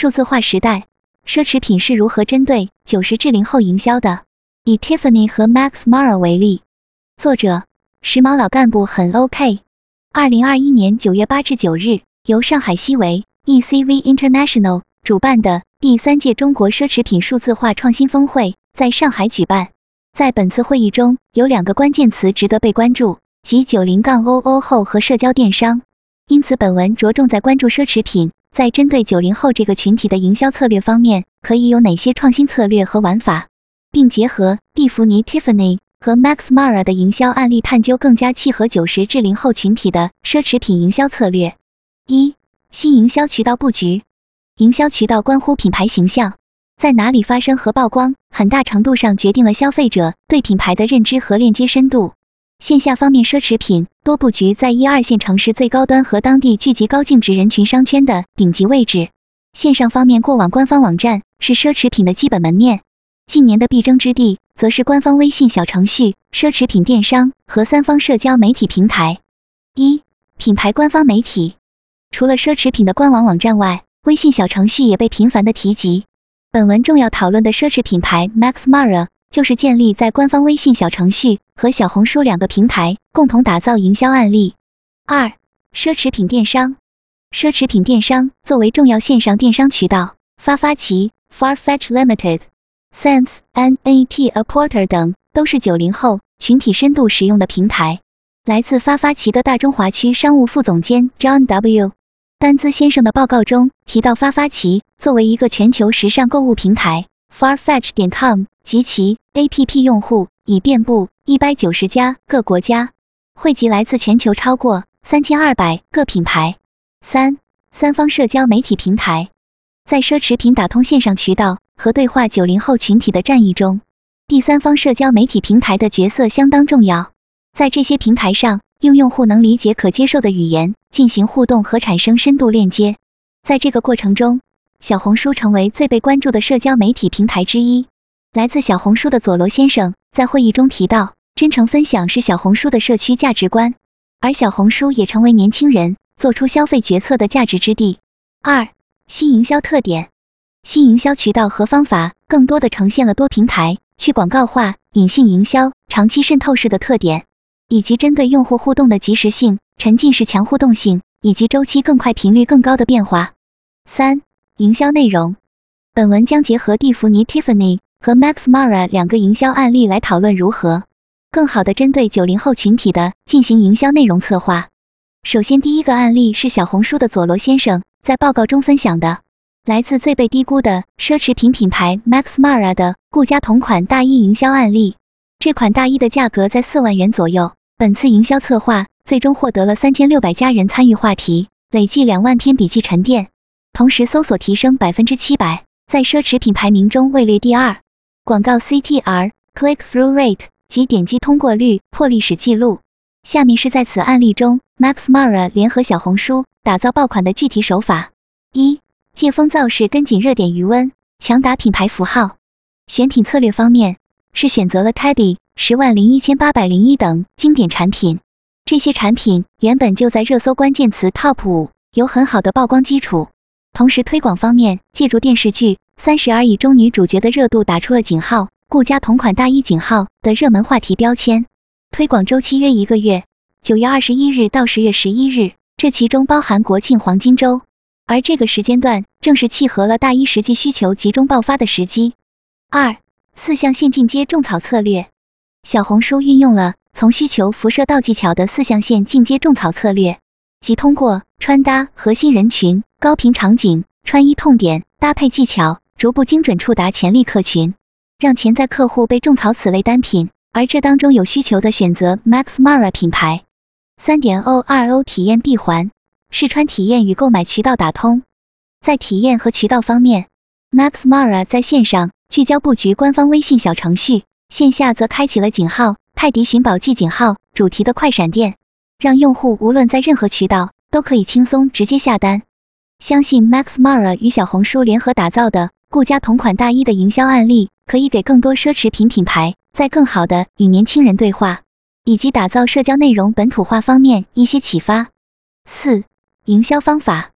数字化时代，奢侈品是如何针对九十至零后营销的？以 Tiffany 和 Max Mara 为例。作者：时髦老干部很 OK。二零二一年九月八至九日，由上海西维 ECV International 主办的第三届中国奢侈品数字化创新峰会在上海举办。在本次会议中，有两个关键词值得被关注，即九零杠 OO 后和社交电商。因此，本文着重在关注奢侈品在针对九零后这个群体的营销策略方面，可以有哪些创新策略和玩法，并结合蒂芙尼 Tiffany 和 Max Mara 的营销案例，探究更加契合九十至零后群体的奢侈品营销策略。一、新营销渠道布局。营销渠道关乎品牌形象，在哪里发生和曝光，很大程度上决定了消费者对品牌的认知和链接深度。线下方面，奢侈品多布局在一二线城市最高端和当地聚集高净值人群商圈的顶级位置。线上方面，过往官方网站是奢侈品的基本门面，近年的必争之地则是官方微信小程序、奢侈品电商和三方社交媒体平台。一、品牌官方媒体，除了奢侈品的官网网站外，微信小程序也被频繁的提及。本文重要讨论的奢侈品牌 Max Mara。就是建立在官方微信小程序和小红书两个平台共同打造营销案例。二、奢侈品电商，奢侈品电商作为重要线上电商渠道，发发奇、Farfetch Limited、Sense、N-A-T、A Porter 等都是九零后群体深度使用的平台。来自发发奇的大中华区商务副总监 John W. 丹兹先生的报告中提到，发发奇作为一个全球时尚购物平台。Farfetch 点 com 及其 APP 用户已遍布一百九十家各国家，汇集来自全球超过三千二百个品牌。三、三方社交媒体平台，在奢侈品打通线上渠道和对话九零后群体的战役中，第三方社交媒体平台的角色相当重要。在这些平台上，用用户能理解可接受的语言进行互动和产生深度链接。在这个过程中，小红书成为最被关注的社交媒体平台之一。来自小红书的佐罗先生在会议中提到，真诚分享是小红书的社区价值观，而小红书也成为年轻人做出消费决策的价值之地。二、新营销特点，新营销渠道和方法更多的呈现了多平台、去广告化、隐性营销、长期渗透式的特点，以及针对用户互动的及时性、沉浸式强互动性以及周期更快、频率更高的变化。三营销内容，本文将结合蒂芙尼 Tiffany 和 Max Mara 两个营销案例来讨论如何更好的针对九零后群体的进行营销内容策划。首先，第一个案例是小红书的佐罗先生在报告中分享的，来自最被低估的奢侈品品牌 Max Mara 的顾家同款大衣营销案例。这款大衣的价格在四万元左右。本次营销策划最终获得了三千六百家人参与话题，累计两万篇笔记沉淀。同时，搜索提升百分之七百，在奢侈品排名中位列第二。广告 CTR、Click Through Rate 及点击通过率破历史记录。下面是在此案例中，Max Mara 联合小红书打造爆款的具体手法：一、借风造势，跟紧热点余温，强打品牌符号。选品策略方面，是选择了 Teddy、十万零一千八百零一等经典产品。这些产品原本就在热搜关键词 Top 五，有很好的曝光基础。同时，推广方面借助电视剧《三十而已》中女主角的热度，打出了井号顾家同款大衣井号的热门话题标签。推广周期约一个月，九月二十一日到十月十一日，这其中包含国庆黄金周，而这个时间段正是契合了大衣实际需求集中爆发的时机。二、四象限进阶种草策略，小红书运用了从需求辐射到技巧的四象限进阶种草策略，即通过穿搭、核心人群。高频场景、穿衣痛点、搭配技巧，逐步精准触达潜力客群，让潜在客户被种草此类单品，而这当中有需求的选择 Max Mara 品牌。三点 O 二 O 体验闭环，试穿体验与购买渠道打通。在体验和渠道方面，Max Mara 在线上聚焦布局官方微信小程序，线下则开启了井号泰迪寻宝记井号主题的快闪店，让用户无论在任何渠道都可以轻松直接下单。相信 Max Mara 与小红书联合打造的顾家同款大衣的营销案例，可以给更多奢侈品品牌在更好的与年轻人对话，以及打造社交内容本土化方面一些启发。四、营销方法，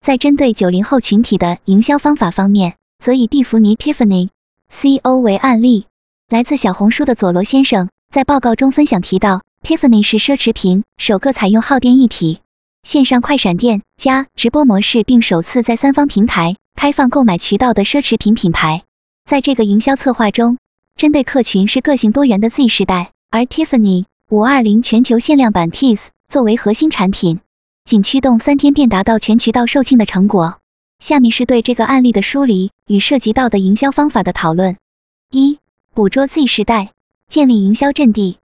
在针对九零后群体的营销方法方面，则以蒂芙尼 Tiffany CO 为案例。来自小红书的佐罗先生在报告中分享提到，Tiffany 是奢侈品首个采用耗电一体线上快闪店加直播模式，并首次在三方平台开放购买渠道的奢侈品品牌。在这个营销策划中，针对客群是个性多元的 Z 世代，而 Tiffany 五二零全球限量版 Tees 作为核心产品，仅驱动三天便达到全渠道售罄的成果。下面是对这个案例的梳理与涉及到的营销方法的讨论。一捕捉 Z 时代，建立营销阵地。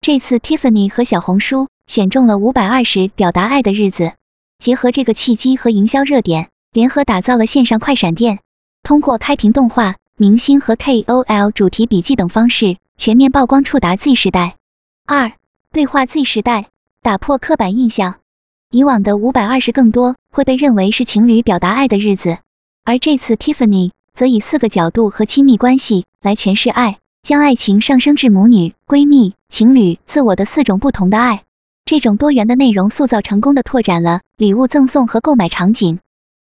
这次 Tiffany 和小红书选中了五百二十表达爱的日子，结合这个契机和营销热点，联合打造了线上快闪店。通过开屏动画、明星和 KOL 主题笔记等方式，全面曝光触达 Z 时代。二对话 Z 时代，打破刻板印象。以往的五百二十更多会被认为是情侣表达爱的日子，而这次 Tiffany。则以四个角度和亲密关系来诠释爱，将爱情上升至母女、闺蜜、情侣、自我的四种不同的爱。这种多元的内容塑造成功的拓展了礼物赠送和购买场景。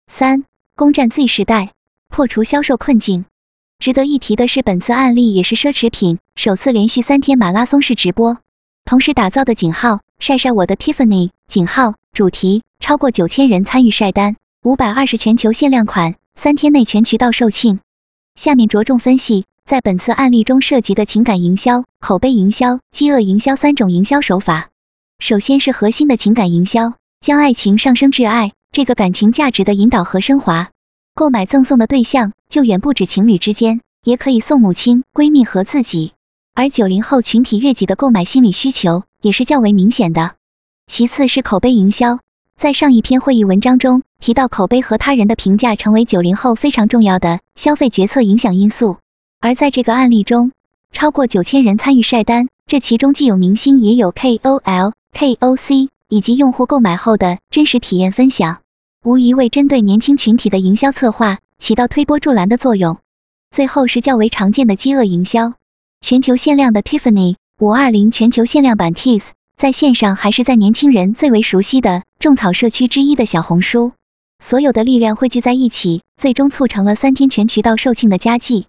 三、攻占 Z 时代，破除销售困境。值得一提的是，本次案例也是奢侈品首次连续三天马拉松式直播，同时打造的井号晒晒我的 Tiffany 井号主题，超过九千人参与晒单，五百二十全球限量款。三天内全渠道售罄。下面着重分析在本次案例中涉及的情感营销、口碑营销、饥饿营销三种营销手法。首先是核心的情感营销，将爱情上升至爱这个感情价值的引导和升华。购买赠送的对象就远不止情侣之间，也可以送母亲、闺蜜和自己。而九零后群体悦己的购买心理需求也是较为明显的。其次是口碑营销。在上一篇会议文章中提到，口碑和他人的评价成为九零后非常重要的消费决策影响因素。而在这个案例中，超过九千人参与晒单，这其中既有明星，也有 KOL、KOC 以及用户购买后的真实体验分享，无疑为针对年轻群体的营销策划起到推波助澜的作用。最后是较为常见的饥饿营销，全球限量的 Tiffany 五二零全球限量版 Tees。在线上还是在年轻人最为熟悉的种草社区之一的小红书，所有的力量汇聚在一起，最终促成了三天全渠道售罄的佳绩。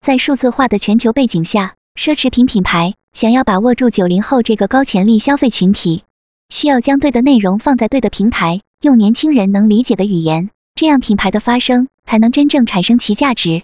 在数字化的全球背景下，奢侈品品牌想要把握住九零后这个高潜力消费群体，需要将对的内容放在对的平台，用年轻人能理解的语言，这样品牌的发生才能真正产生其价值。